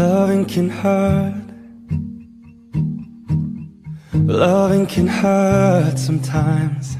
Loving can hurt. Loving can hurt sometimes.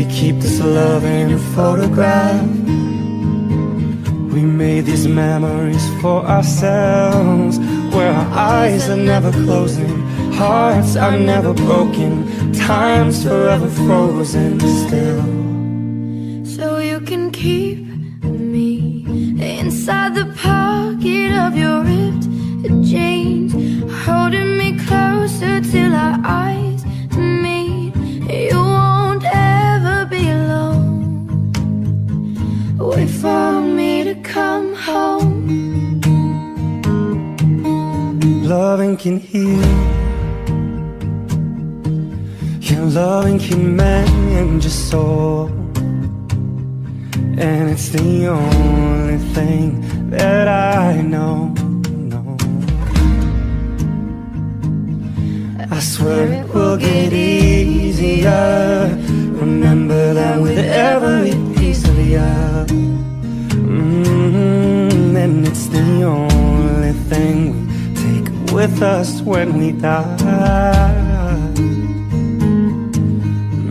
We keep this love in a photograph. We made these memories for ourselves, where our eyes are never closing, hearts are never broken, time's forever frozen still. So you can keep me inside the pocket of your Loving can heal. Your loving can mend your soul. And it's the only thing that I know. know. I swear it will get easier. Remember that with every piece of you. Mm, and it's the only thing with us when we die.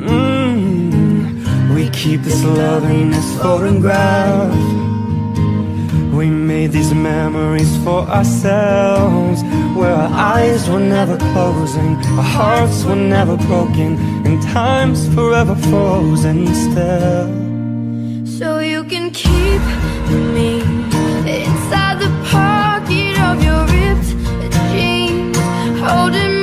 Mm, we keep this love in this photograph. We made these memories for ourselves Where our eyes were never closing Our hearts were never broken And time's forever frozen still So you can keep me inside the pocket of your holding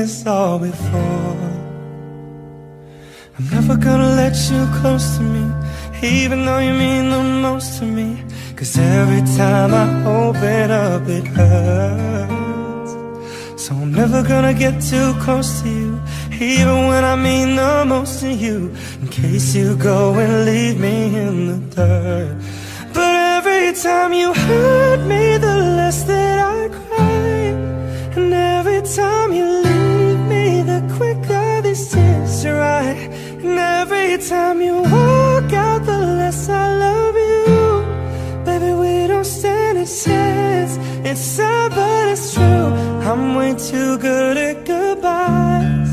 this all before. I'm never gonna let you close to me, even though you mean the most to me. Cause every time I open up, it hurts. So I'm never gonna get too close to you, even when I mean the most. to you in case you go and leave me in the dirt. But every time you hurt me, the less that I cry. And every time you leave And every time you walk out, the less I love you. Baby, we don't stand a chance. It's sad, but it's true. I'm way too good at goodbyes.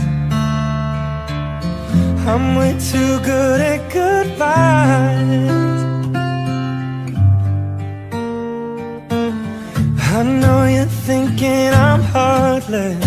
I'm way too good at goodbyes. I know you're thinking I'm heartless.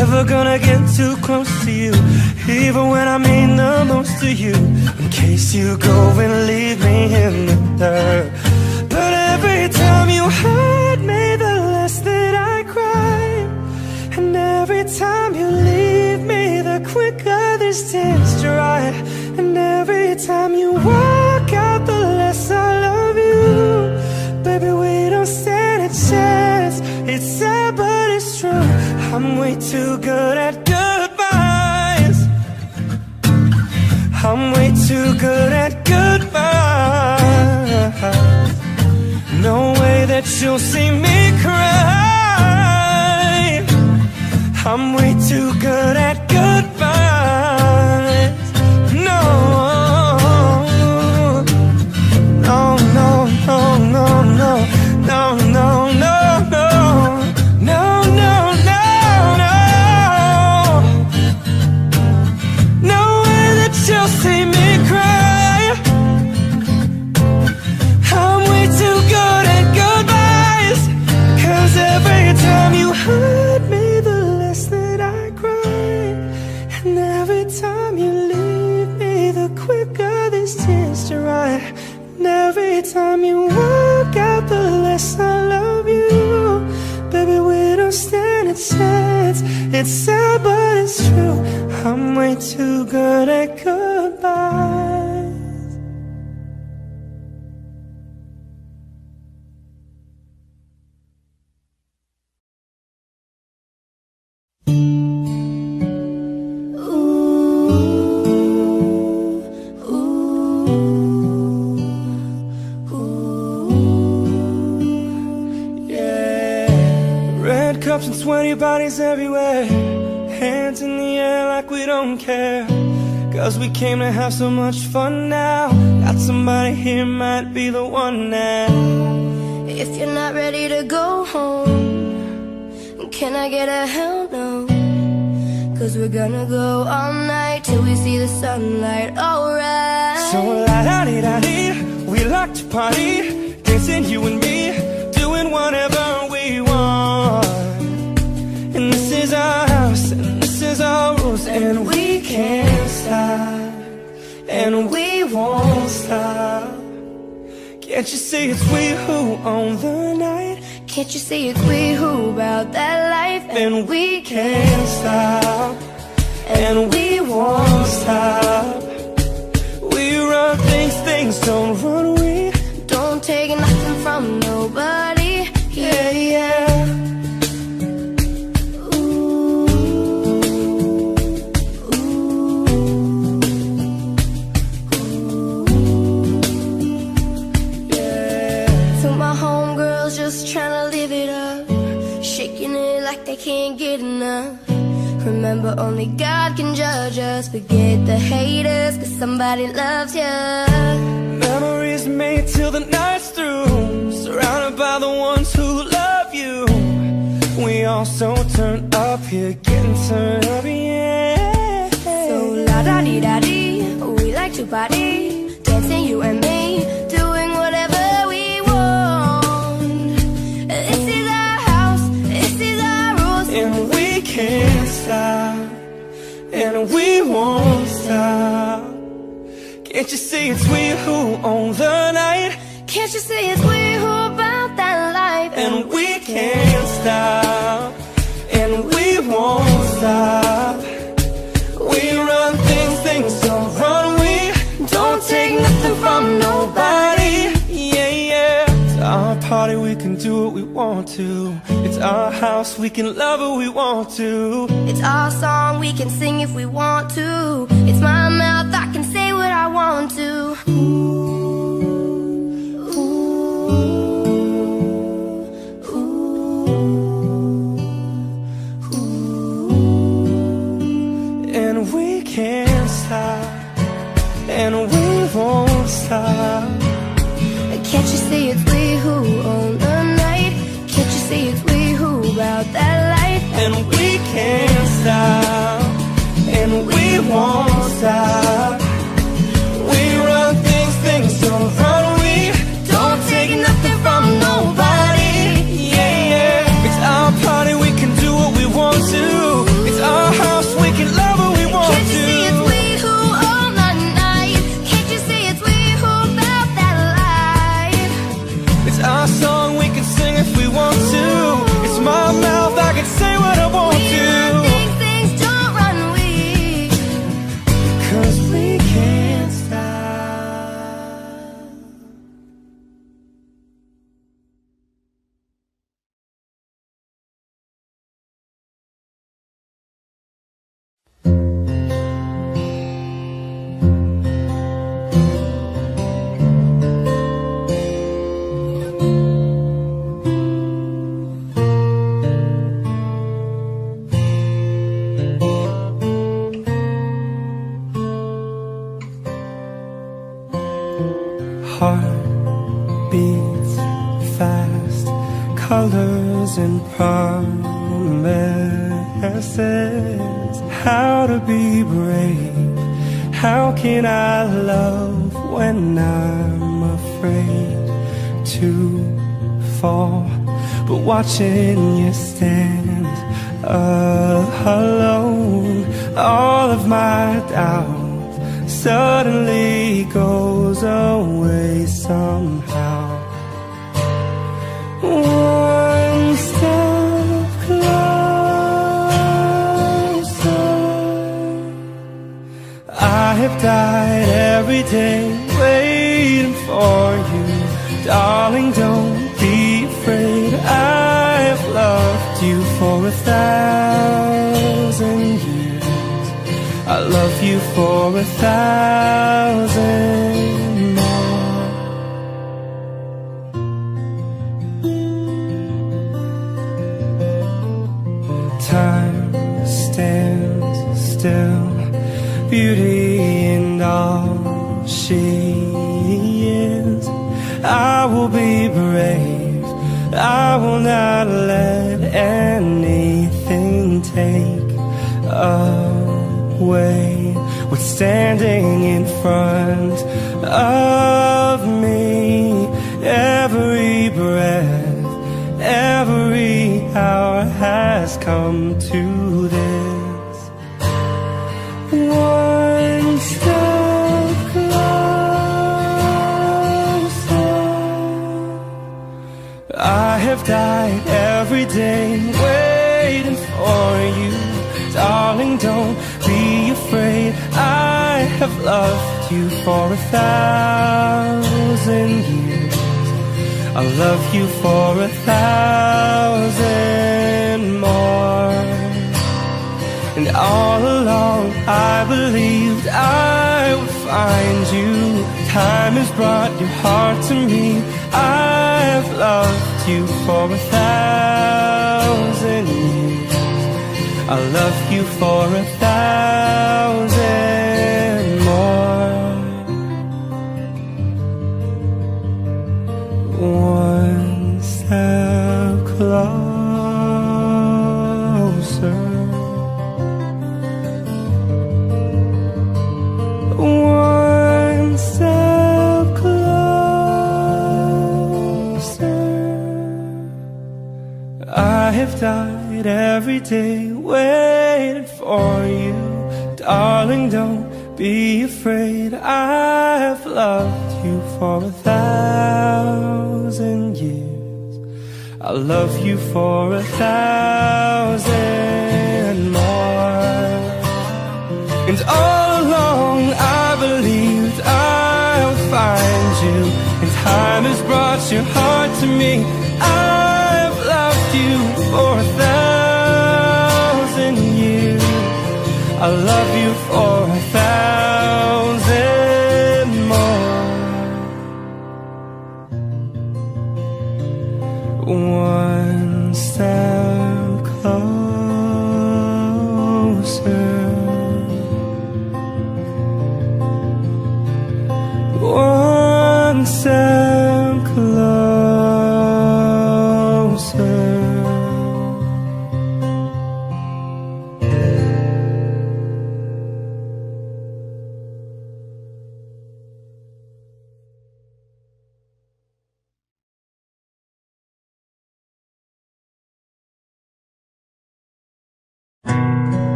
Never gonna get too close to you, even when I mean the most to you. In case you go and leave me in the dirt. But every time you hurt me, the less that I cry. And every time you leave me, the quicker this tears dry. And every time you walk out, the less I love you. Baby, we don't stand a chance. I'm way too good at goodbyes. I'm way too good at goodbyes. No way that you'll see me cry. I'm way too good at goodbyes. It's sad, but it's true. I'm way too good at bodies everywhere. Hands in the air like we don't care. Cause we came to have so much fun now. Got somebody here, might be the one now. If you're not ready to go home, can I get a hell no? Cause we're gonna go all night till we see the sunlight, alright. So la da di da di, we like to party, dancing you and me, doing whatever rules, and we can't stop, and we won't stop. Can't you see it's we who own the night? Can't you see it's we who about that life? And we can't stop, and we won't stop. We run things, things don't run. Remember, only God can judge us. Forget the haters, cause somebody loves you. Memories made till the night's through, surrounded by the ones who love you. We all so turned up here, getting turned up, yeah. So la da di da di, we like to party, dancing you and me, and we won't stop. Can't you see it's we who own the night? Can't you see it's we who about that life? And we can't stop, and we won't stop. We run things, things don't run. We don't take nothing from nobody. Party, we can do what we want to. It's our house, we can love who we want to. It's our song, we can sing if we want to. It's my mouth, I can say what I want to. Ooh, ooh, ooh. And we can't stop, and we won't stop. Can't you see it's we who own the night? Can't you see it's we who about that life? And we can't stop, and we won't stop. Promises. How to be brave? How can I love when I'm afraid to fall? But watching you stand alone, all of my doubt suddenly goes away somehow. Day waiting for you. Darling, don't be afraid. I have loved you for a thousand years. I love you for a thousand standing in front you for a thousand years. I'll love you for a thousand more. And all along I believed I would find you. Time has brought your heart to me. I have loved you for a thousand years. I'll love you for a thousand have died every day waiting for you. Darling, don't be afraid I have loved you for a thousand years. I'll love you for a thousand more. And all along I believed I'll find you. And time has brought your heart to me.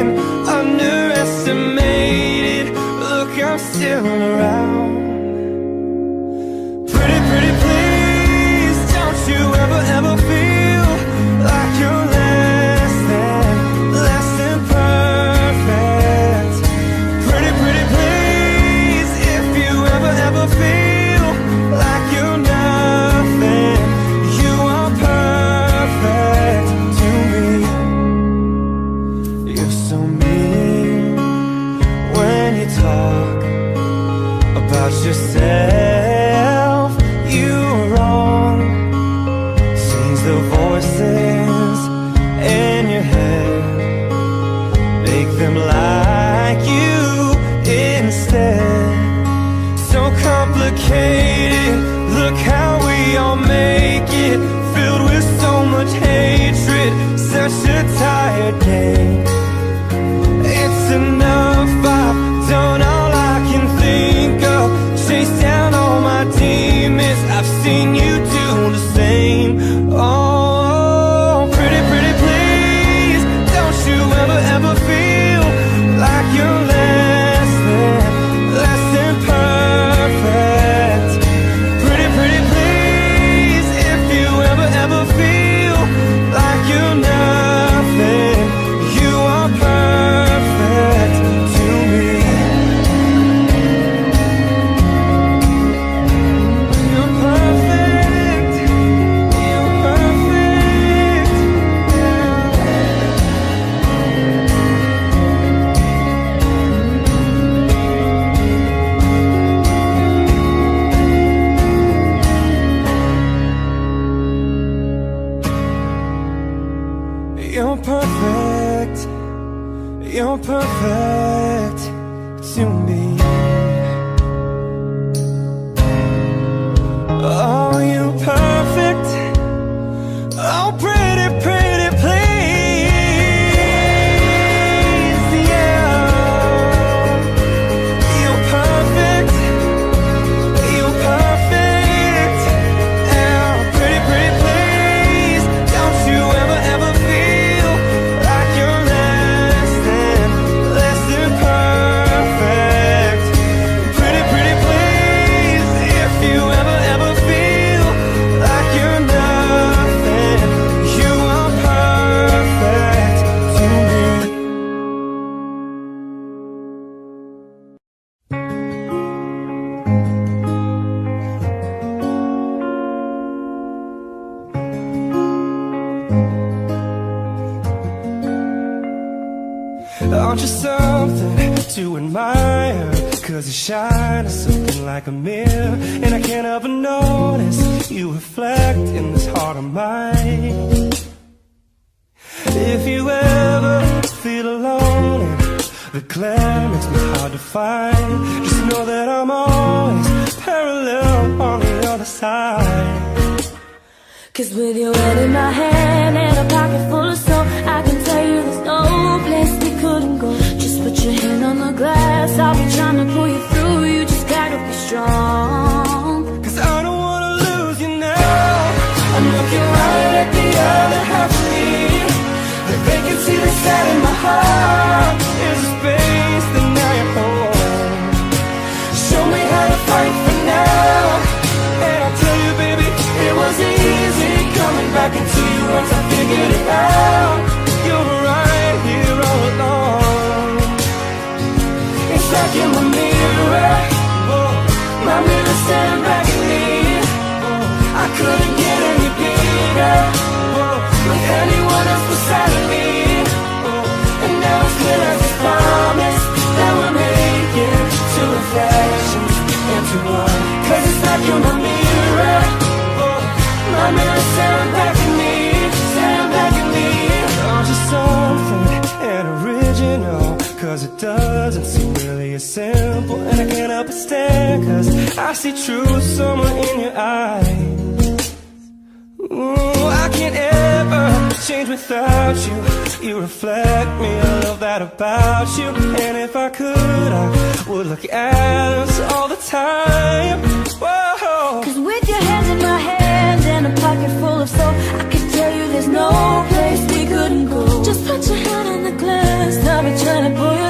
Guessing, underestimated. Look, I'm still Cause you shine something like a mirror. And I can't help but notice You reflect in this heart of mine. If you ever feel alone and The glare makes me hard to find. Just know that I'm always parallel on the other side. Cause with your head in my hand and a pocket full of soul, I your hand on the glass, I'll be trying to pull you through. You just gotta be strong. Cause I don't wanna lose you now. I'm looking right at the other half of me. The vacancy that's sat in my heart Is a space that now you're home Show me how to fight for now. And I'll tell you baby It wasn't easy coming back into you once I figured it out back in mirror. My mirror staring back at me. I couldn't get any Like anyone else beside me. And now it's clear as a promise That we're making mirror. My mirror Cause it doesn't seem really as simple And I can't help but stare Cause I see truth somewhere in your eyes. Ooh, I can't ever change without you. You reflect me, I love that about you. And if I could, I would look at us all the time. Whoa. Cause with your hands in my hands And a pocket full of soul I can tell you there's no place we couldn't go. Just put your hand on the glass I'll be trying to pull you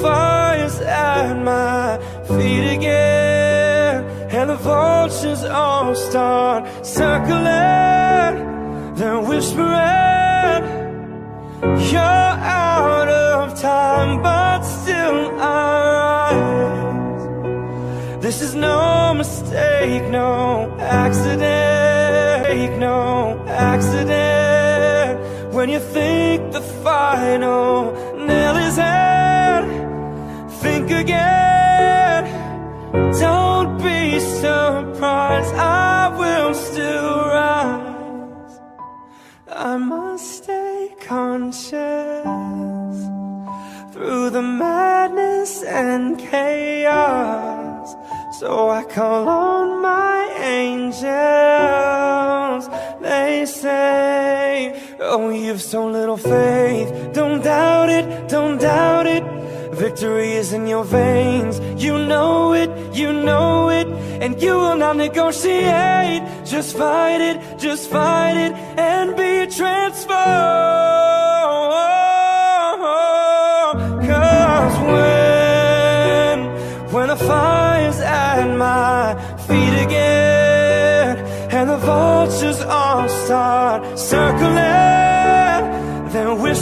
fire's at my feet again And the vultures all start circling They're whispering You're out of time but still I rise. This is no mistake, no accident No accident. When you think the final again. Don't be surprised I will still rise. I must stay conscious Through the madness and chaos So I call on my angels. They say Oh, you've so little faith. Don't doubt it, don't doubt it. Victory is in your veins. You know it, you know it And you will not negotiate. Just fight it, just fight it And be transformed. Cause when When the fire's at my feet again And the vultures all start circling Then whispering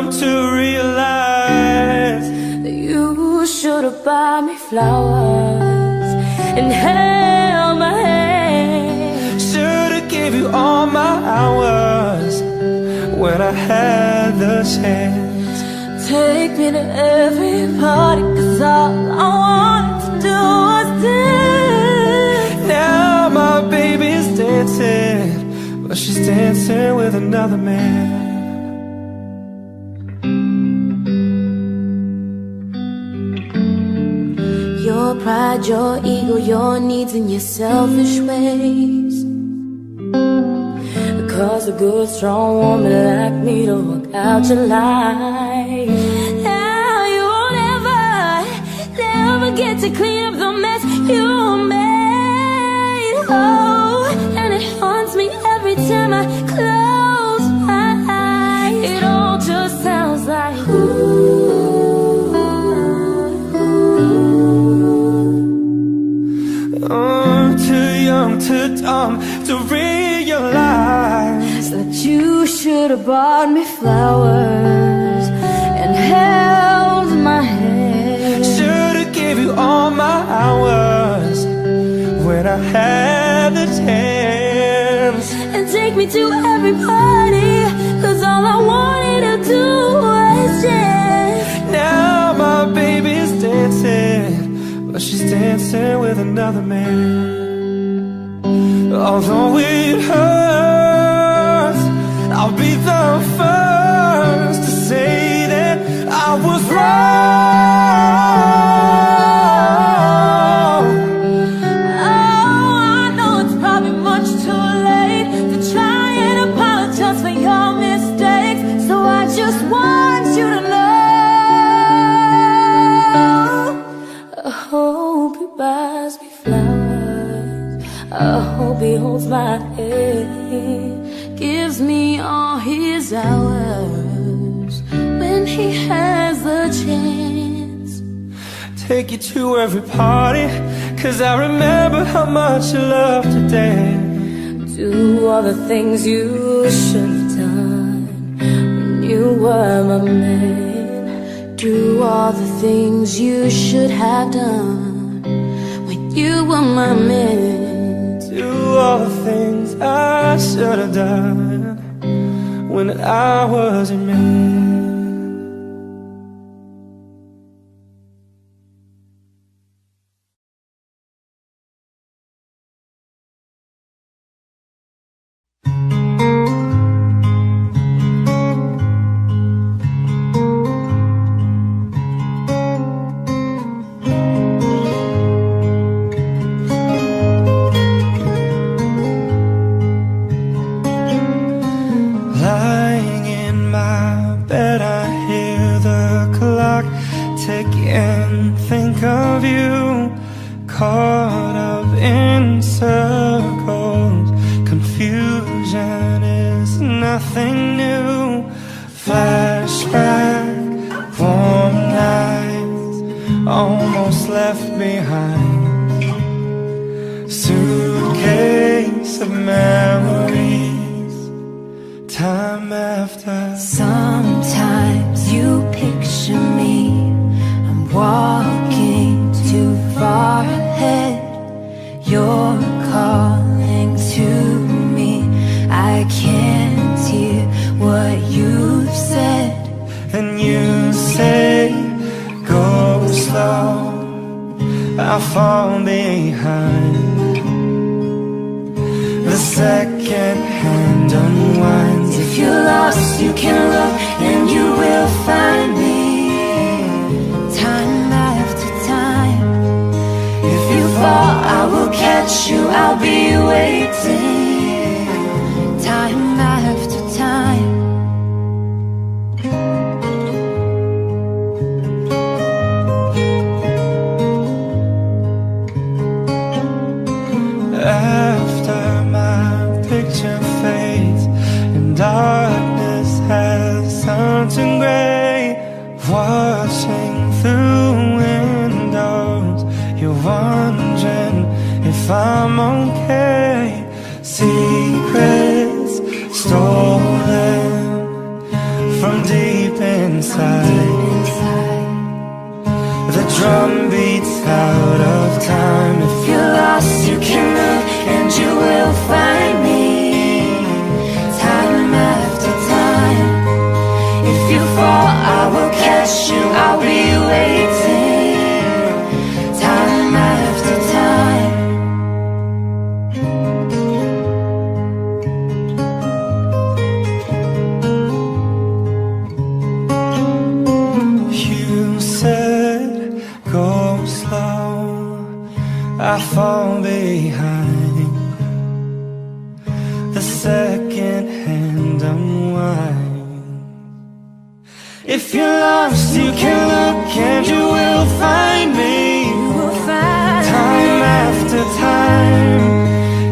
dumb to realize that you should have bought me flowers and held my hand. Should've gave you all my hours when I had the chance. Take me to every party, cause all I wanted to do was dance. Now my baby's dancing, but she's dancing with another man. Your pride, your ego, your needs, and your selfish ways. Cause a good, strong woman like me to work out your life. Now you'll never, never get to clean up the mess you made. Oh, and it haunts me every time I should have bought me flowers and held my hand. Should've gave you all my hours when I had the chance. and take me to every party. Cause all I wanted to do was dance. Now my baby's dancing, but she's dancing with another man. Although it hurts, my hand, gives me all his hours when he has the chance. Take you to every party, cause I remember how much you love to dance. Do all the things you should have done when you were my man. Do all the things you should have done when you were my man. Things I should have done when I was your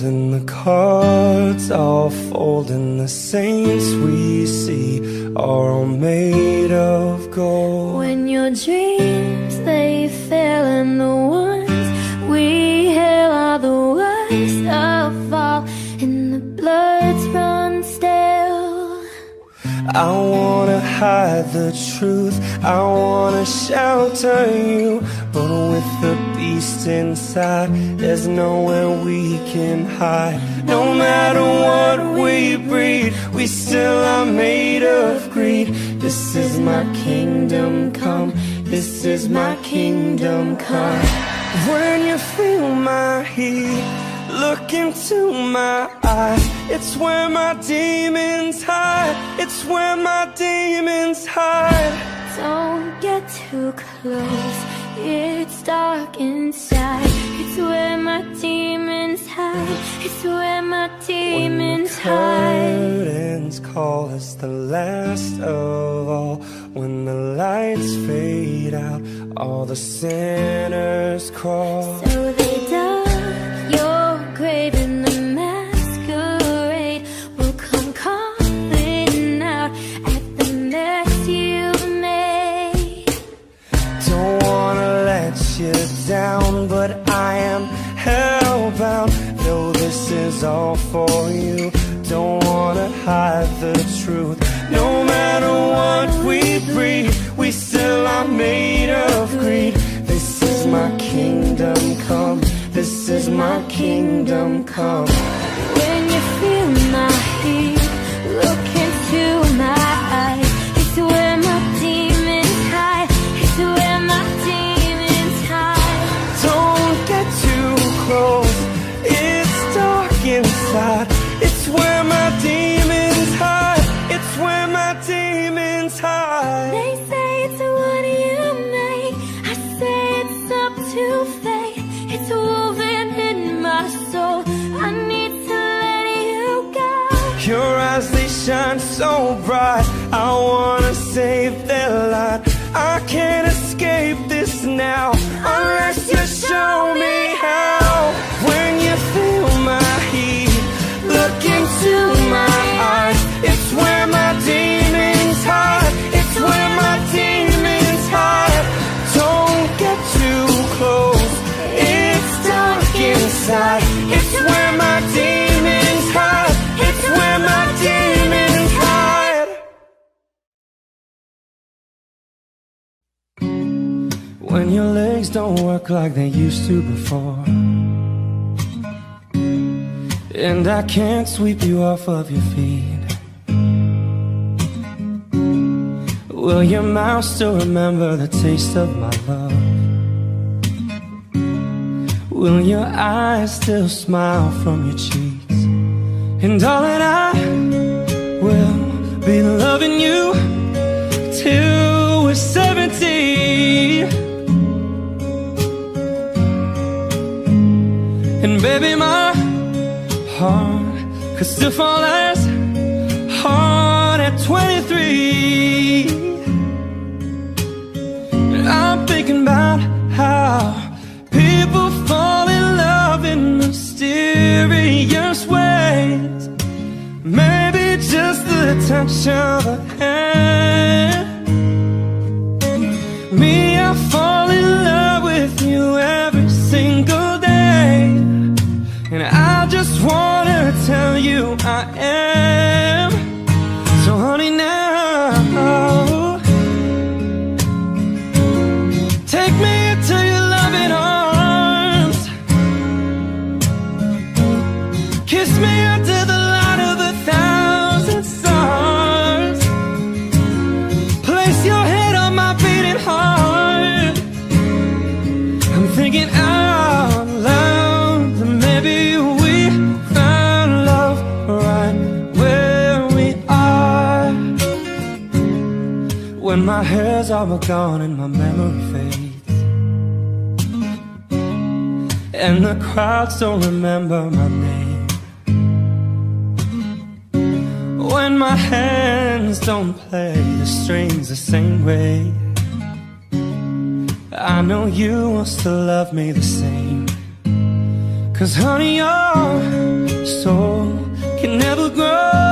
cold and the cards all fold and the saints we see are all made of gold. When your dreams they fail and the ones we hail are the worst of all, and the bloods run stale. I wanna hide the truth, I wanna shelter you, but with the beast inside, there's nowhere we can hide. No matter what we breed, we still are made of greed. This is my kingdom come, this is my kingdom come. When you feel my heat, look into my eyes. It's where my demons hide. It's where my demons hide. Don't get too close, it's dark inside. It's where my demons hide. It's where my demons When the demons hide. curtains call us the last of all. When the lights fade out, all the sinners crawl. So they dug down, but I am hellbound. Know this is all for you. Don't wanna hide the truth. No matter what we breed, we still are made of greed. This is my kingdom come. This is my kingdom come. When you feel my heat, look into my eyes. It's where It's dark inside. It's where my demons hide. It's where my demons hide. They say it's what you make. I say it's up to fate. It's woven in my soul. I need to let you go. Your eyes, they shine so bright. I wanna save their light. I can't escape this now It's where my demons hide. It's where my demons hide. When your legs don't work like they used to before. And I can't sweep you off of your feet. Will your mouth still remember the taste of my love? Will your eyes still smile from your cheeks? And darling, I will be loving you till we're 70. And baby, my heart could still fall as hard at 23. And I'm thinking about how people mysterious ways. Maybe just the touch of a hand. Me, I fall in love with you every single day. And I just wanna tell you all but gone and my memory fades. And the crowds don't remember my name. When my hands don't play the strings the same way. I know you will still love me the same. Cause honey, your soul can never grow.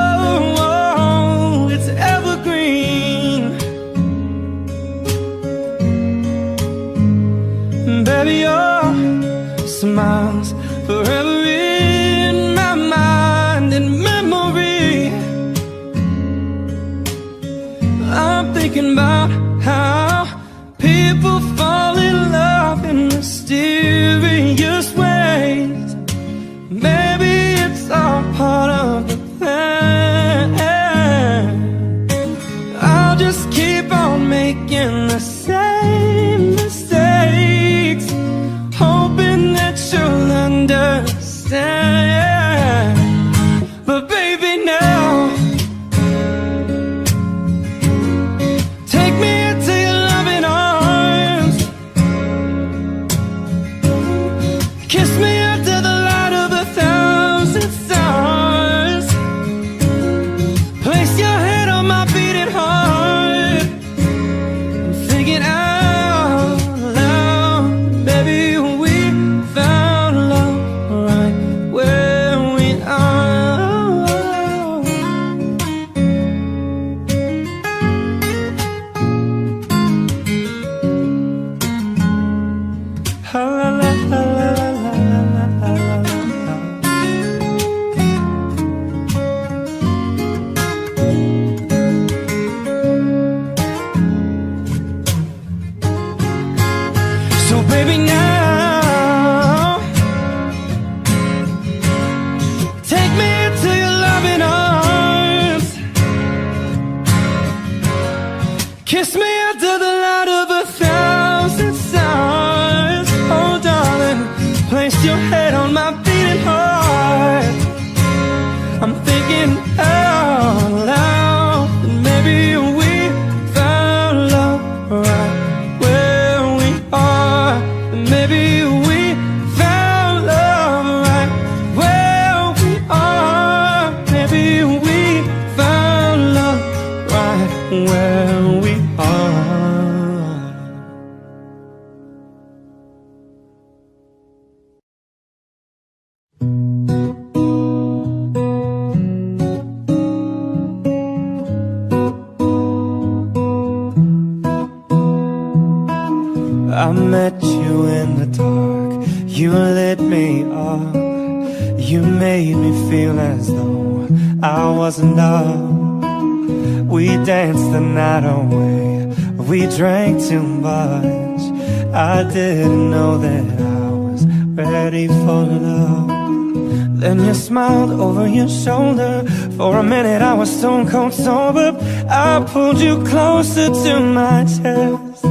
Then you smiled over your shoulder. For a minute, I was stone cold sober. I pulled you closer to my chest.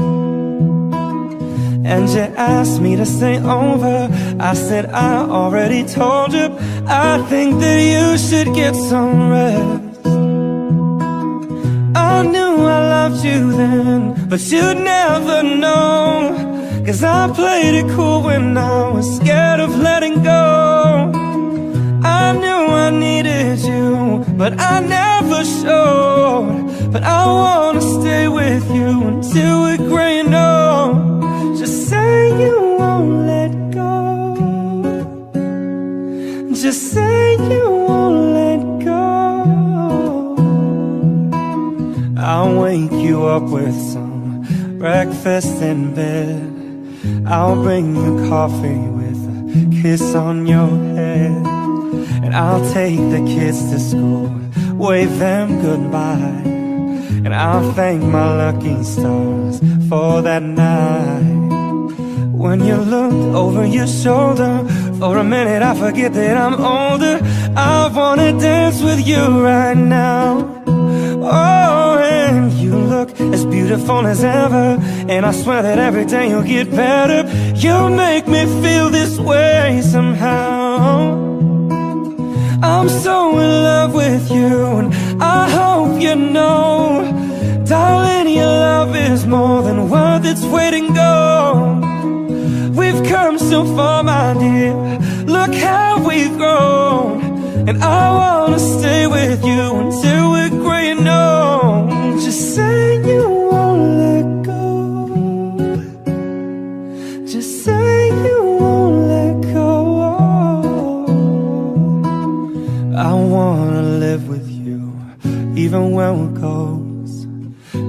And you asked me to stay over I said I already told you I think that you should get some rest I knew I loved you then But you'd never know Cause I played it cool when I was scared of letting go I needed you But I never showed But I wanna stay with you Until we're gray and old just say you won't let go. Just say you won't let go. I'll wake you up with some breakfast in bed. I'll bring you coffee with a kiss on your head. And I'll take the kids to school, wave them goodbye. And I'll thank my lucky stars for that night. When you looked over your shoulder For a minute I forget that I'm older. I wanna dance with you right now. Oh, and you look as beautiful as ever. And I swear that every day you'll get better. You make me feel this way somehow I'm so in love with you And I hope you know Darling, your love is more than worth its weight in gold We've come so far, my dear. Look how we've grown. And I wanna stay with you until we're gray and old. Just say even when we're.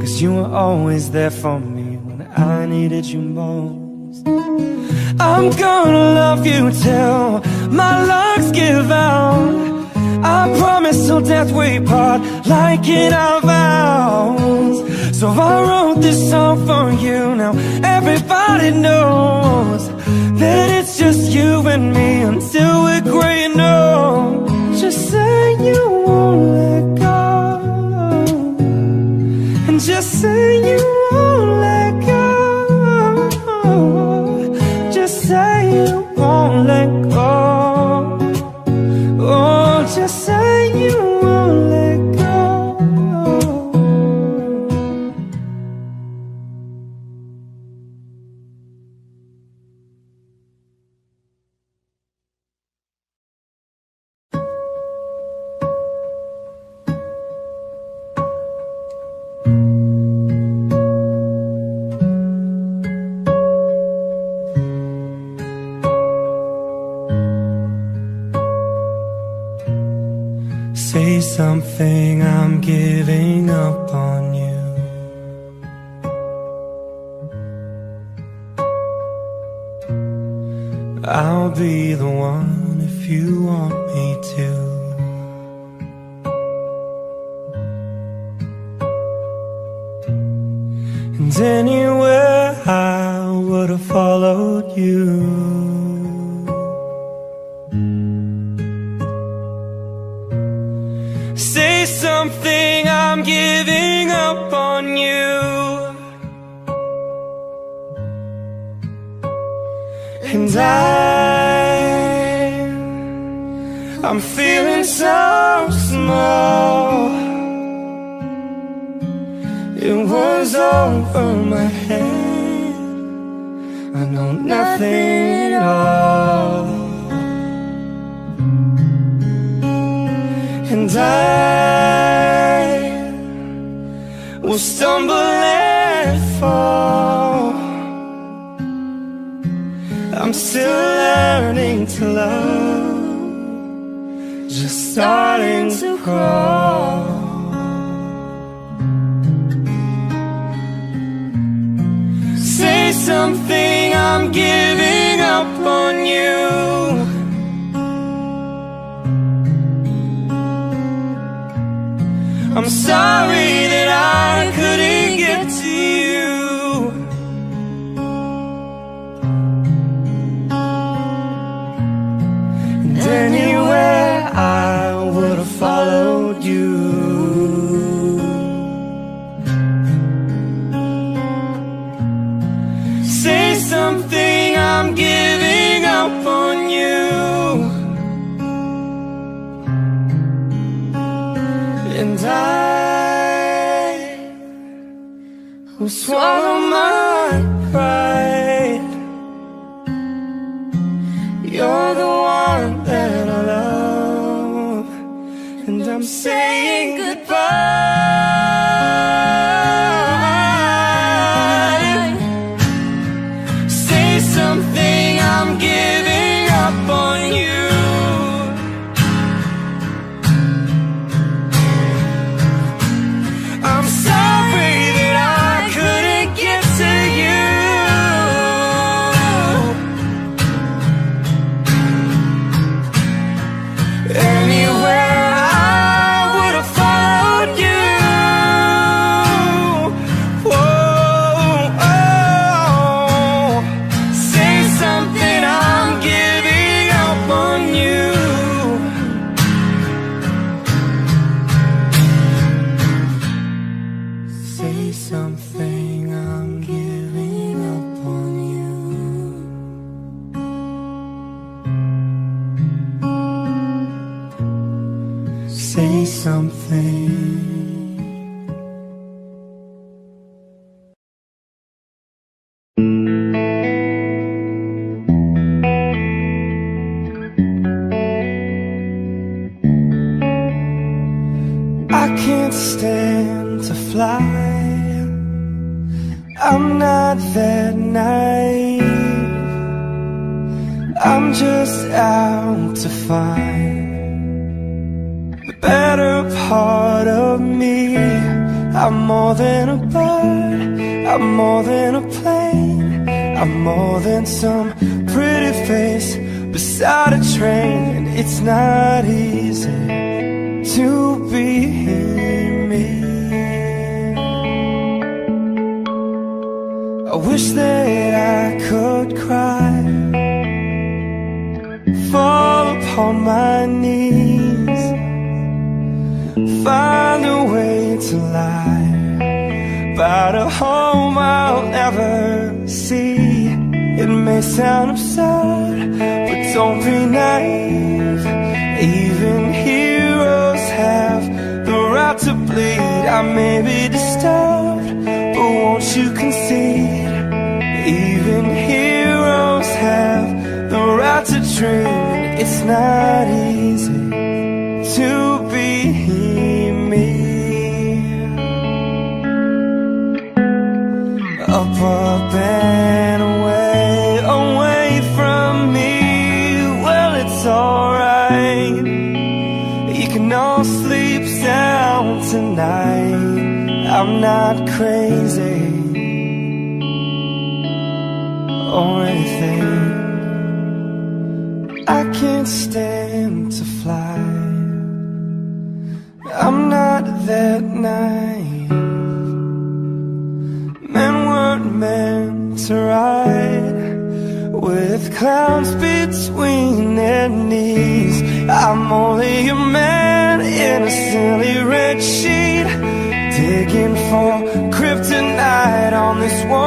Cause you were always there for me when I needed you most. I'm gonna love you till my lungs give out. I promise till death we part, like in our vows. So I wrote this song for you now. Everybody knows that it's just you and me until we're gray and old. Say you something,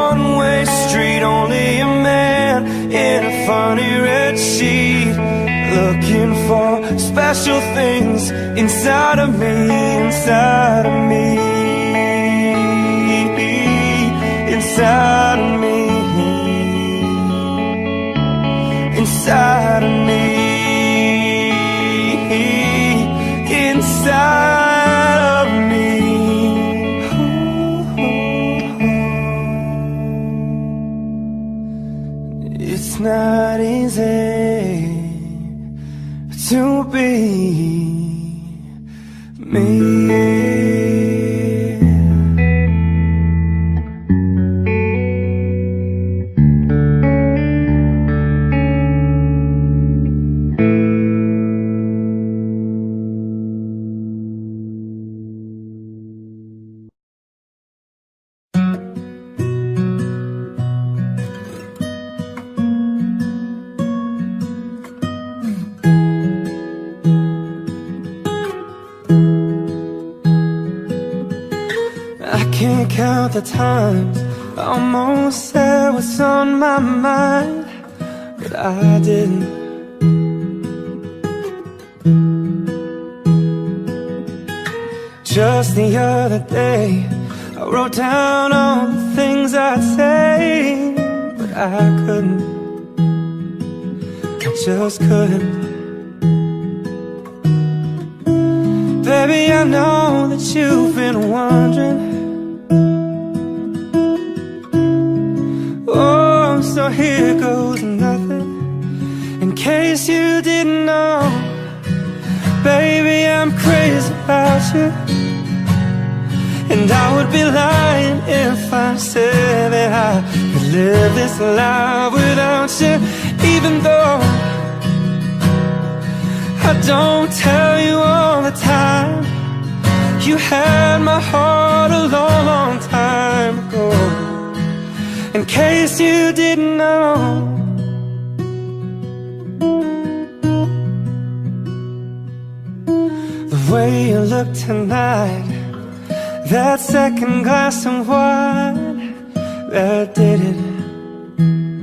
one-way street. Only a man in a funny red sheet Looking for special things inside of me, inside of me Inside of me Inside not easy to be the times I almost said what's on my mind, but I didn't. Just the other day, I wrote down all the things I'd say, but I couldn't. I just couldn't. Baby, I know that you've been wondering. Here goes nothing. In case you didn't know, baby, I'm crazy about you. And I would be lying if I said that I could live this life without you, even though I don't tell you all the time. You had my heart a long, long time ago. In case you didn't know. The way you look tonight, that second glass of wine, that did it. Mm.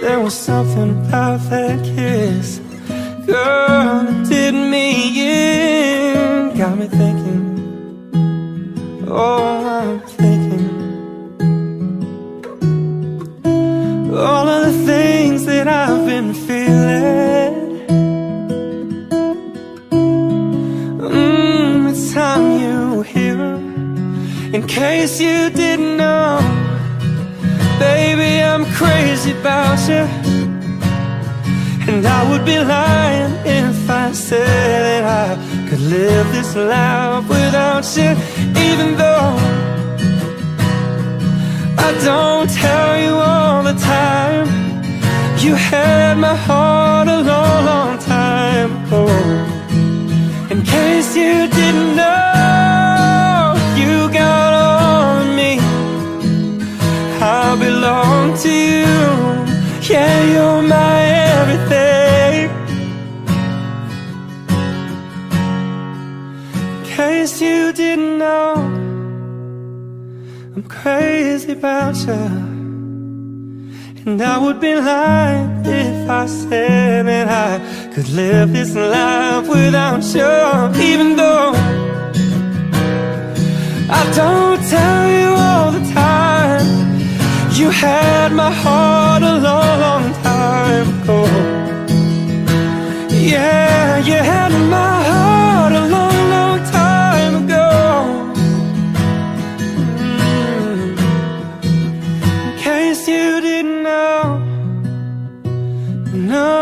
There was something about that kiss, girl, that did me in. Got me thinking, oh, I'm thinking. All of the things that I've been feeling. Mm, it's time you hear. In case you didn't know, baby, I'm crazy about you. And I would be lying if I said that I could live this life without you, even though. I don't tell you all the time. You had my heart a long, long time ago. In case you didn't know, you got of me. I belong to you. Yeah, you're my crazy about you And I would be lying if I said that I could live this life without you Even though I don't tell you all the time You had my heart a long, long time ago. Yeah, you had my No,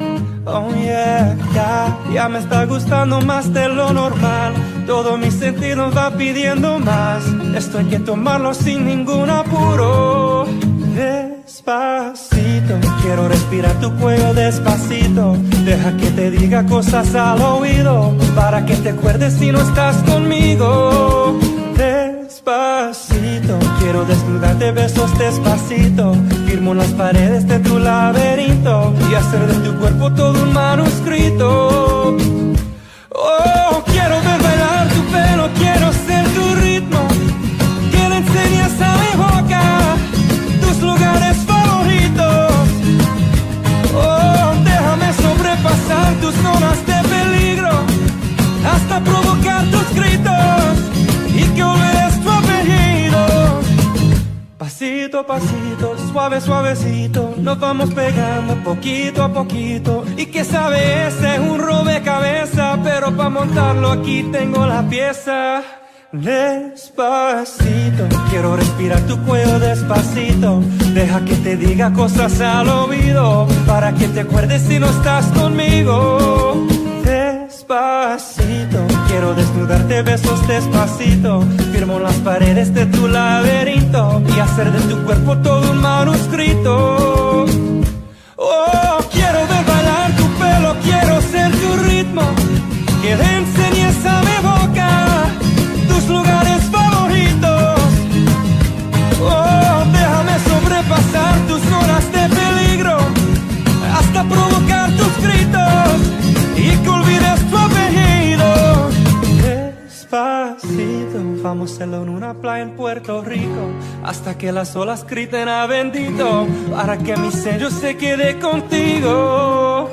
Oh yeah, ya, ya me está gustando más de lo normal. Todo mi sentido va pidiendo más. Esto hay que tomarlo sin ningún apuro. Despacito, quiero respirar tu cuello despacito. Deja que te diga cosas al oído. Para que te acuerdes si no estás conmigo. Despacito, quiero desnudarte besos despacito. Firmo las paredes de tu laberinto y hacer de tu cuerpo todo un manuscrito. Oh, quiero ver suave, suavecito, nos vamos pegando poquito a poquito. Y que sabe, ese es un rompecabezas, pero para montarlo aquí tengo la pieza. Despacito, quiero respirar tu cuello despacito. Deja que te diga cosas al oído, para que te acuerdes si no estás conmigo. Quiero desnudarte besos despacito. Firmo las paredes de tu laberinto y hacer de tu cuerpo todo un manuscrito. Oh, quiero ver bailar tu pelo, quiero ser tu ritmo. Que vamos en una playa en Puerto Rico hasta que las olas griten a bendito para que mi sello se quede contigo.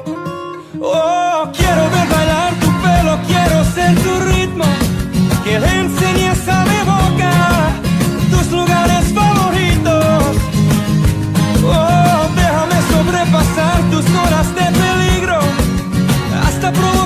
Oh, quiero ver bailar tu pelo, quiero ser tu ritmo. Que le enseñes a mi boca tus lugares favoritos. Oh, déjame sobrepasar tus horas de peligro hasta provocar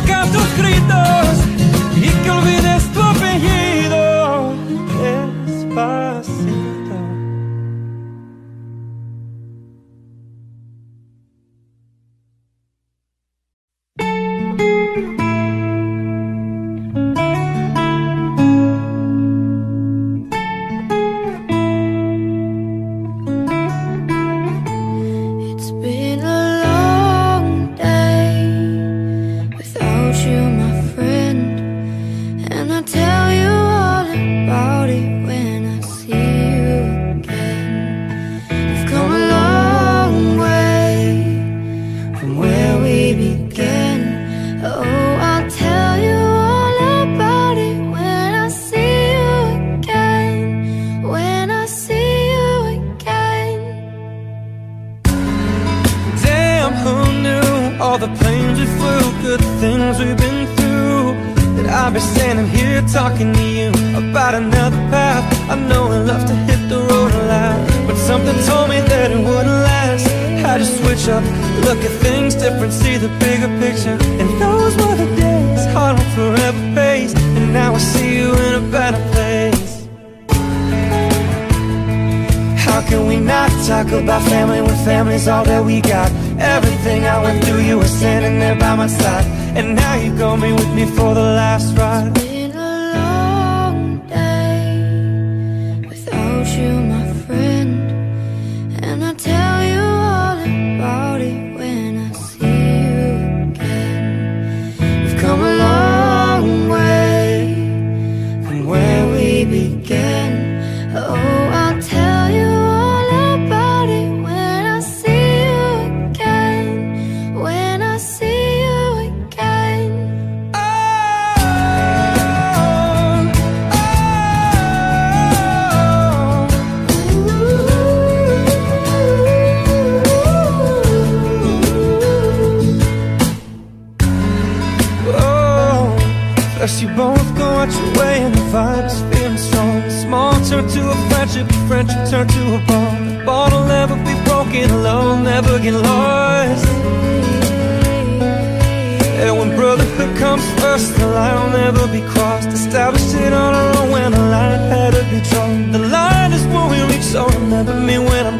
talk about family when family's all that we got? Everything I went through, you were standing there by my side. And now you gon' be with me for the last ride. Feeling turn to a friendship, friendship turn to a bond. The bond will never be broken get low, never get lost. And when brotherhood comes first, the line will never be crossed. Established it on our own when the line had to be drawn. The line is when we reach, so remember me when I'm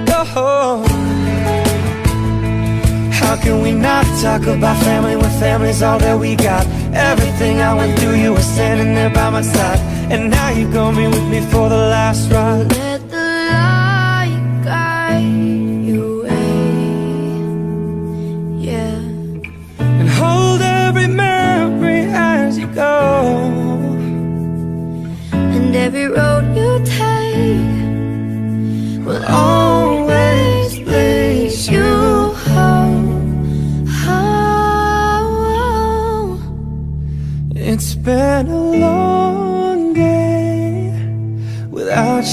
can we not talk about family when family's all that we got? Everything I went through, you were standing there by my side. And now you're gonna be with me for the last ride. Let the light guide your way. Yeah. And hold every memory as you go. And every road you take will always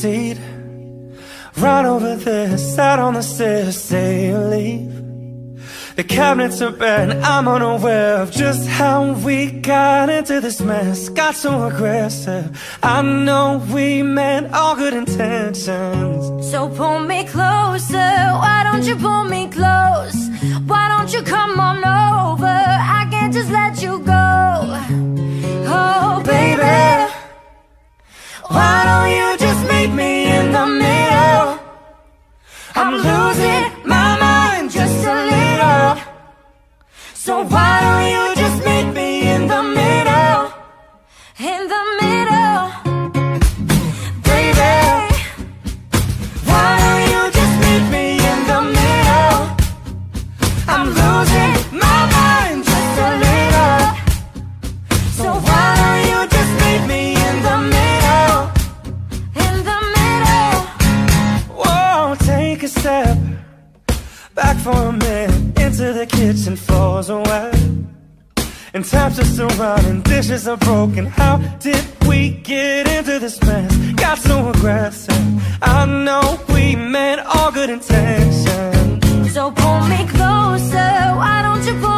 seat Right over there Sat on the stairs Say you leave The cabinets are and I'm unaware Of just how we got into this mess Got so aggressive I know we meant all good intentions So pull me closer, why don't you pull me close? Why don't you come on over? I can't just let you go. Oh, baby. Why don't you just meet me in the middle? I'm losing back for a minute into the kitchen. Floors oh, are wet and taps are still running. Dishes are broken. How did we get into this mess? Got so aggressive. I know we meant all good intentions. So pull me closer, why don't you pull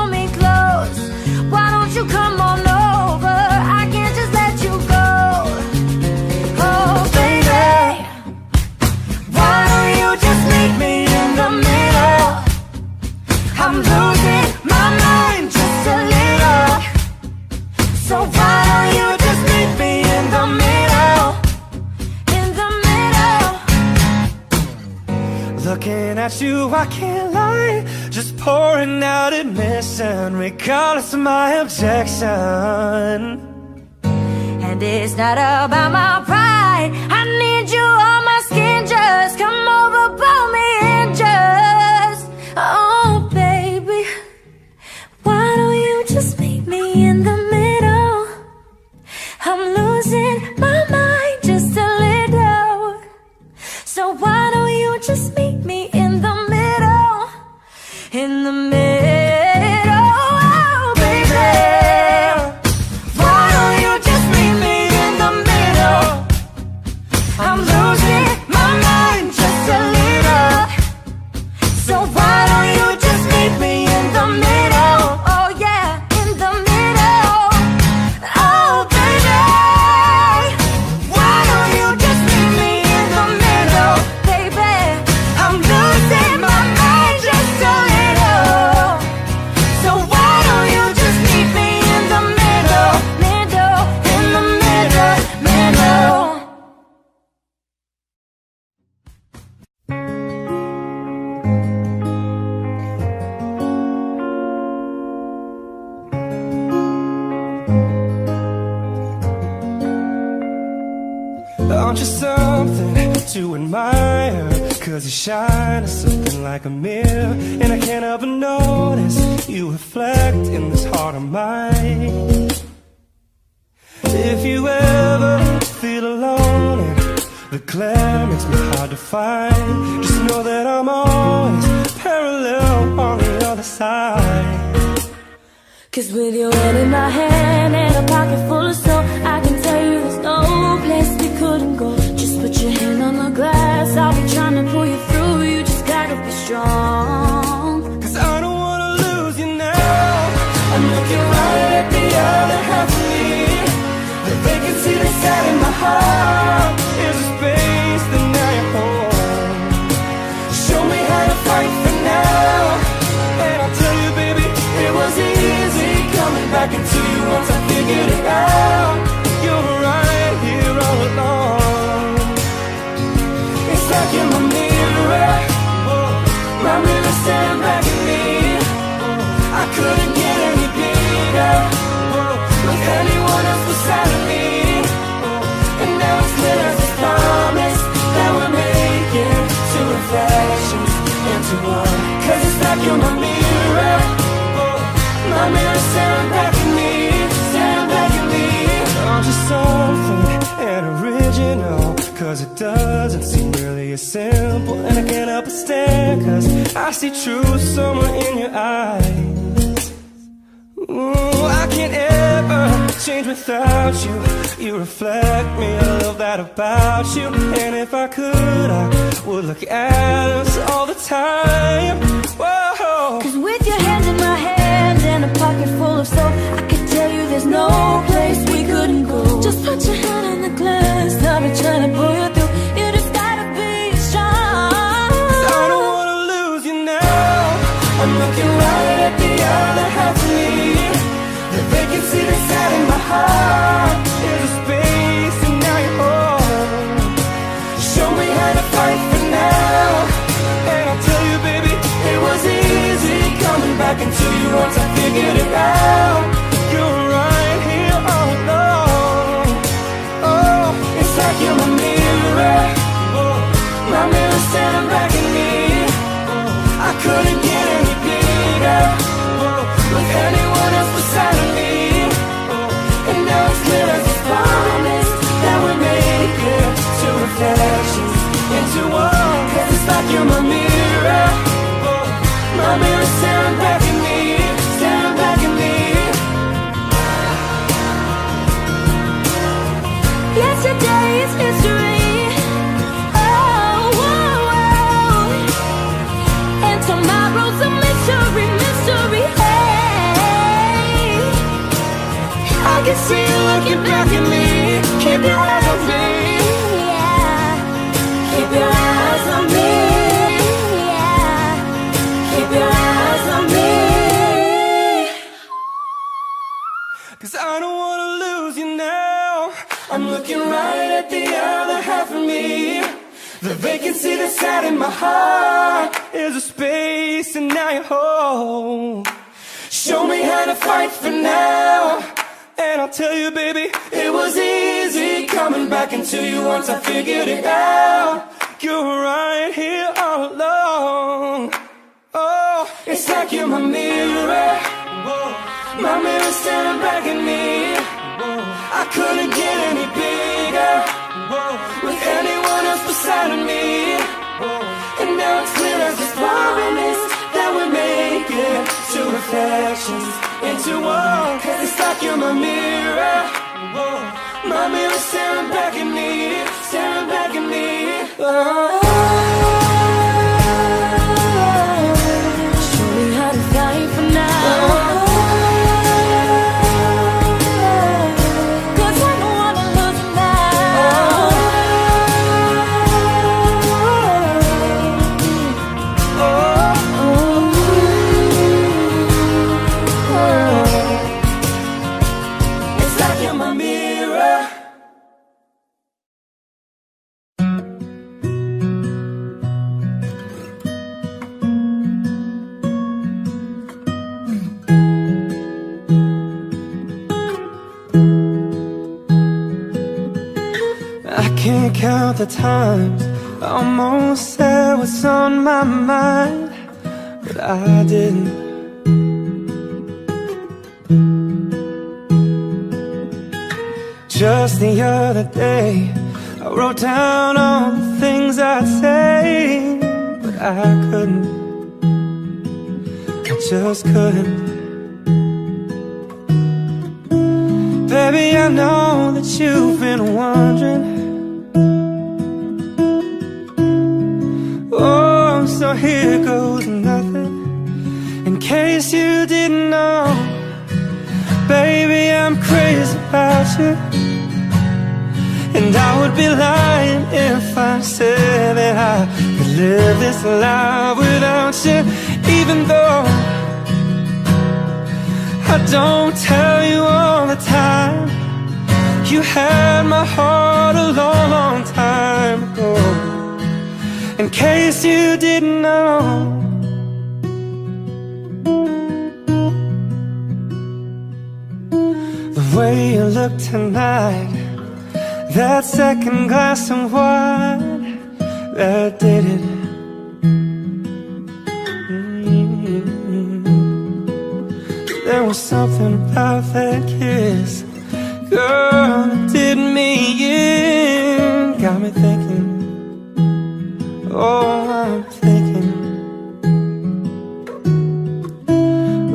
Looking at you, I can't lie. Just pouring out admission, regardless of my objection. And it's not about my pride. I need you on my skin. Just come over, pull me in. Just, oh, baby. Why don't you just meet me in the In the middle, can see you looking back at me. Keep your eyes on me. Yeah. Keep your eyes on me. Yeah. Keep your eyes on me. Cause I don't wanna lose you now. I'm looking right at the other half of me. The vacancy that's sat in my heart Is a space and now you're home. Show me how to fight for now. And I'll tell you, baby, it was easy coming back into you once I figured it out. You're right here all along. Oh, it's like you're my mirror. My mirror staring back at me. I couldn't get any bigger with anyone else beside of me. And now it's clear as this promise that we make it to reflections into one Cause it's like you're my mirror. My mirror staring back at me Staring back at me. Oh. Count the times I almost said what's on my mind, but I didn't. Just the other day, I wrote down all the things I'd say, but I couldn't. I just couldn't. Baby, I know that you've been wondering. Here goes nothing. In case you didn't know, baby, I'm crazy about you. And I would be lying if I said that I could live this life without you, even though. I don't tell you all the time You had my heart a long, long time ago In case you didn't know. The way you look tonight That second glass of wine That did it. Mm-hmm. There was something about that kiss Girl, that did me in. Got me thinking Oh, I'm thinking.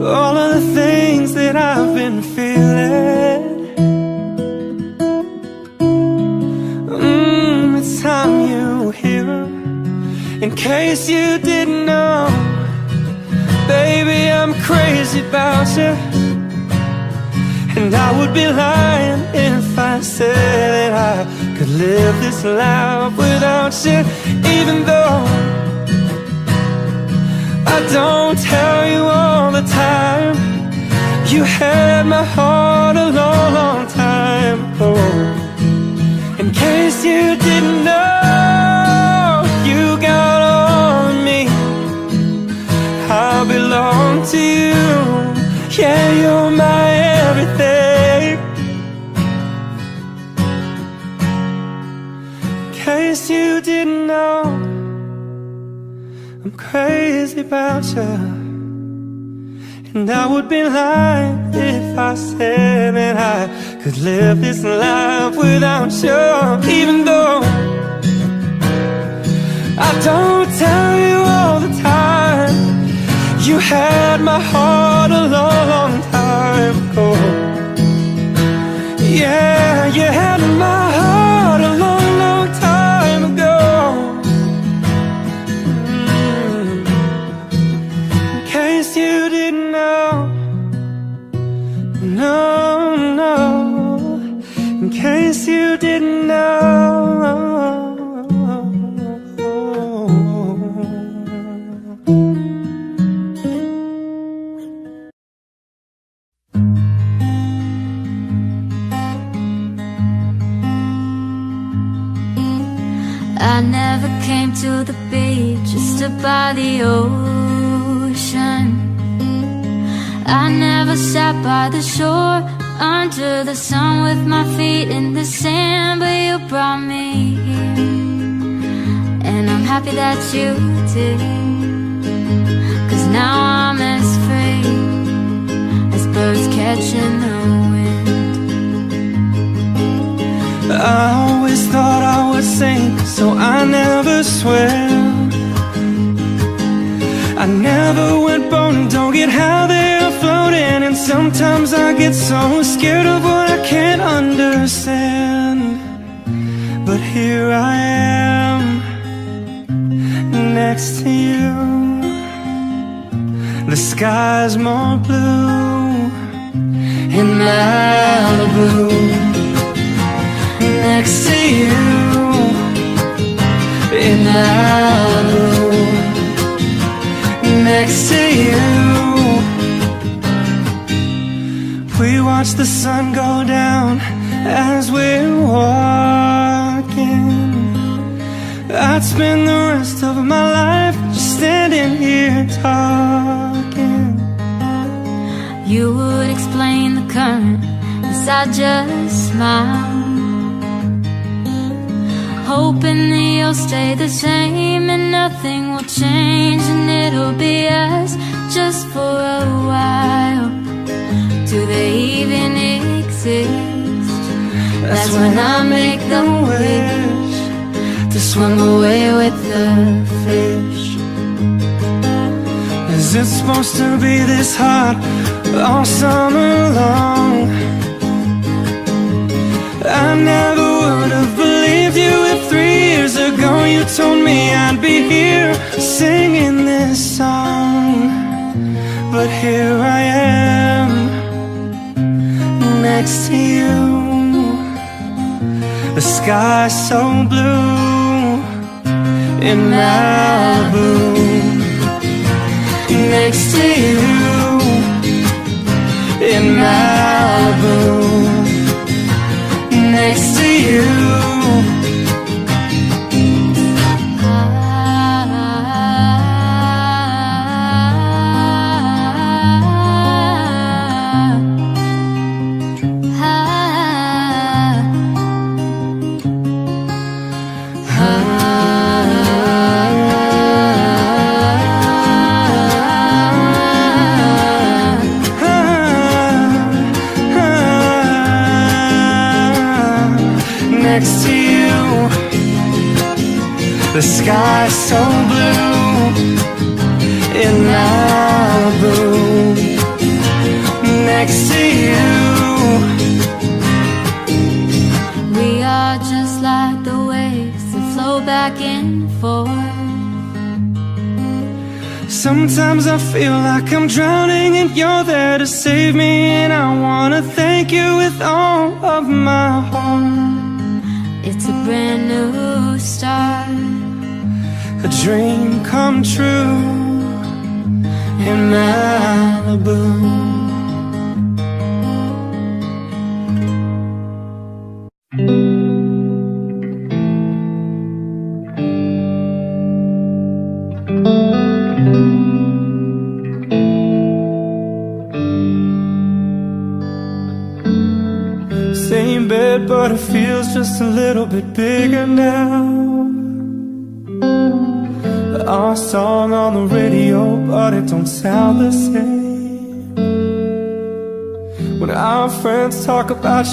All of the things that I've been feeling. Mmm, it's time you hear. In case you didn't know. Baby, I'm crazy about you. And I would be lying if I said that I could live this life without you Even though I don't tell you all the time You had my heart a long, long time ago In case you didn't know You got of me I belong to you. Yeah, you're my everything. Didn't know, I'm crazy about you. And I would be lying if I said that I could live this life without you, even though I don't tell you all the time. You had my heart a long, long time ago. Yeah, you had my no, no. In case you didn't know.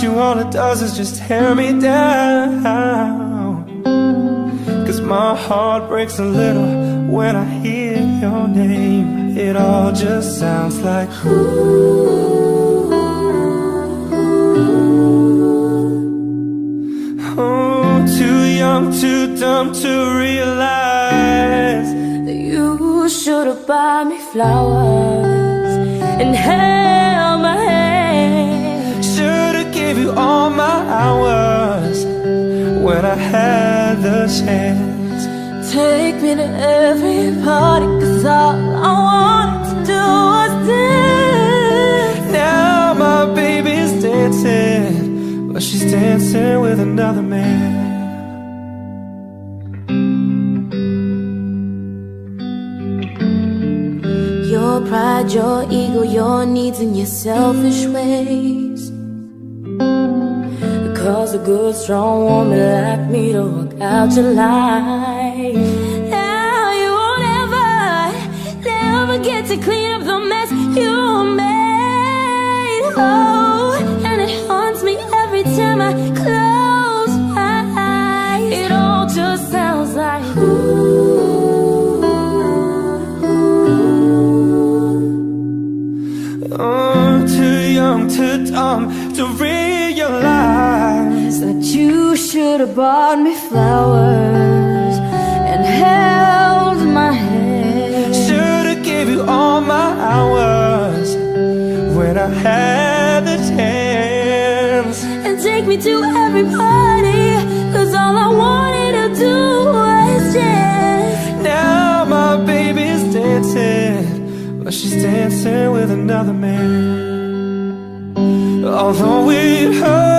You, all it does is just tear me down. Cause my heart breaks a little when I hear your name. It all just sounds like Ooh, Oh, too young, too dumb to realize that you should have bought me flowers the chance. Take me to every party, cause all I wanted to do was dance. Now my baby's dancing, but she's dancing with another man. Your pride, your ego, your needs, and your selfish ways. Cause a good, strong woman like me to out your life. Now you won't ever, never get to clean up the mess you made. Oh, and it haunts me every time I close my eyes. It all just sounds like Oh, too young, too dumb to realize should have bought me flowers and held my hand. Should've gave you all my hours when I had the chance. And take me to every party, cause all I wanted to do was dance. Now my baby's dancing, but she's dancing with another man. Although it hurts,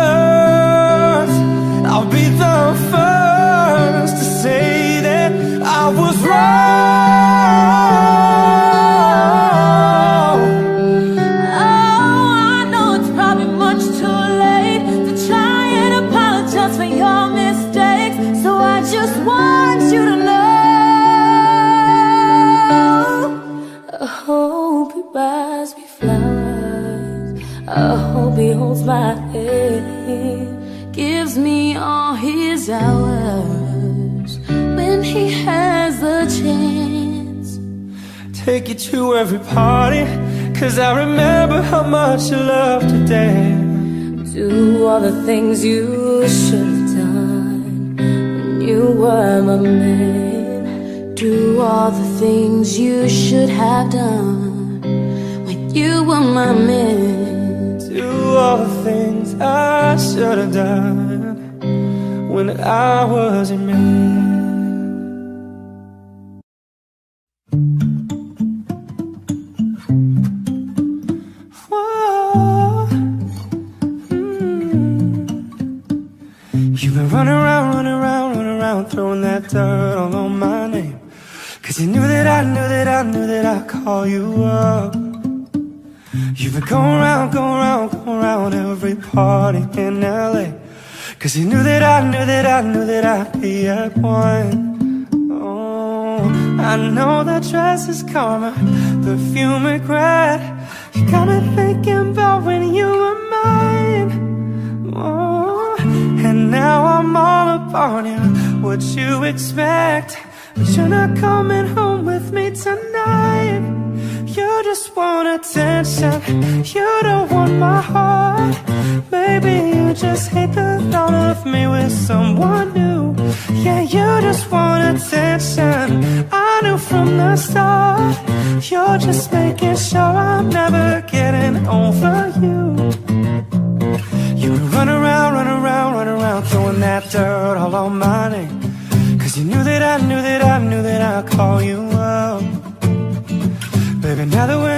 take you to every party Cause I remember how much you loved to dance Do all the things you should have done When you were my man. Do all the things you should have done When you were my man. Do all the things I should have done When I was your man else's karma Perfume regret You got me thinking about when you were mine. Oh, And now I'm all upon you. What you expect? But you're not coming home with me tonight. You just want attention. You don't want my heart. Maybe you just hate the thought of me with someone new. Yeah, you. I call you up. Baby, now that we're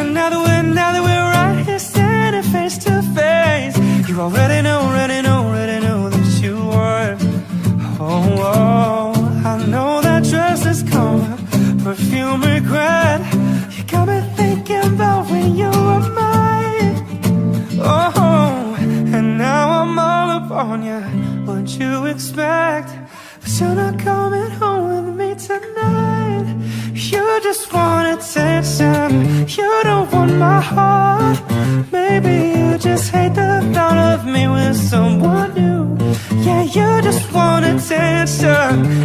answer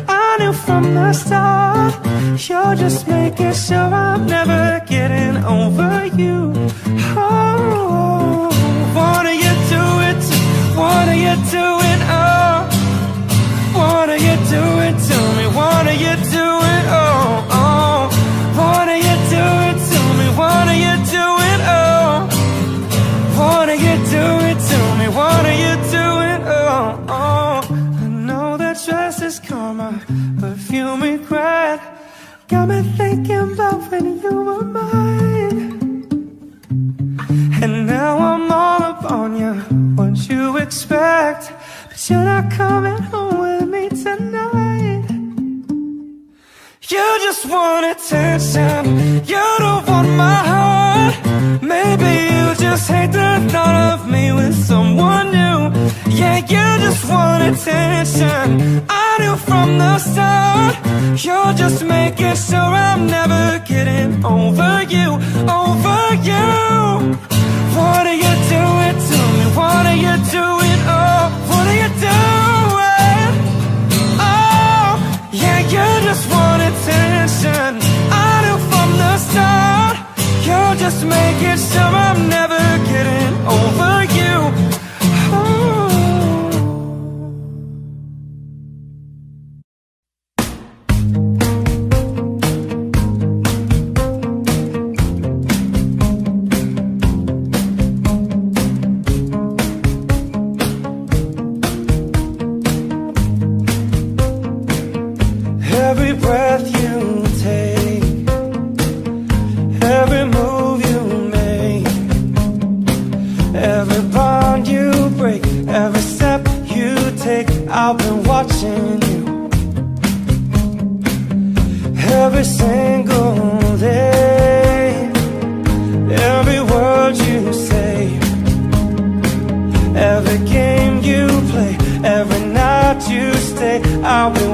I knew from the start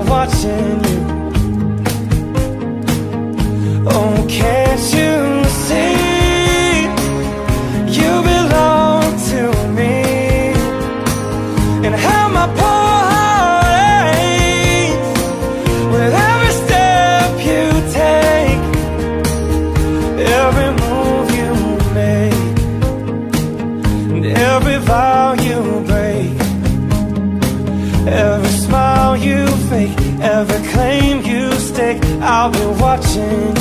watching you. Oh, can't you? Stake, I'll be watching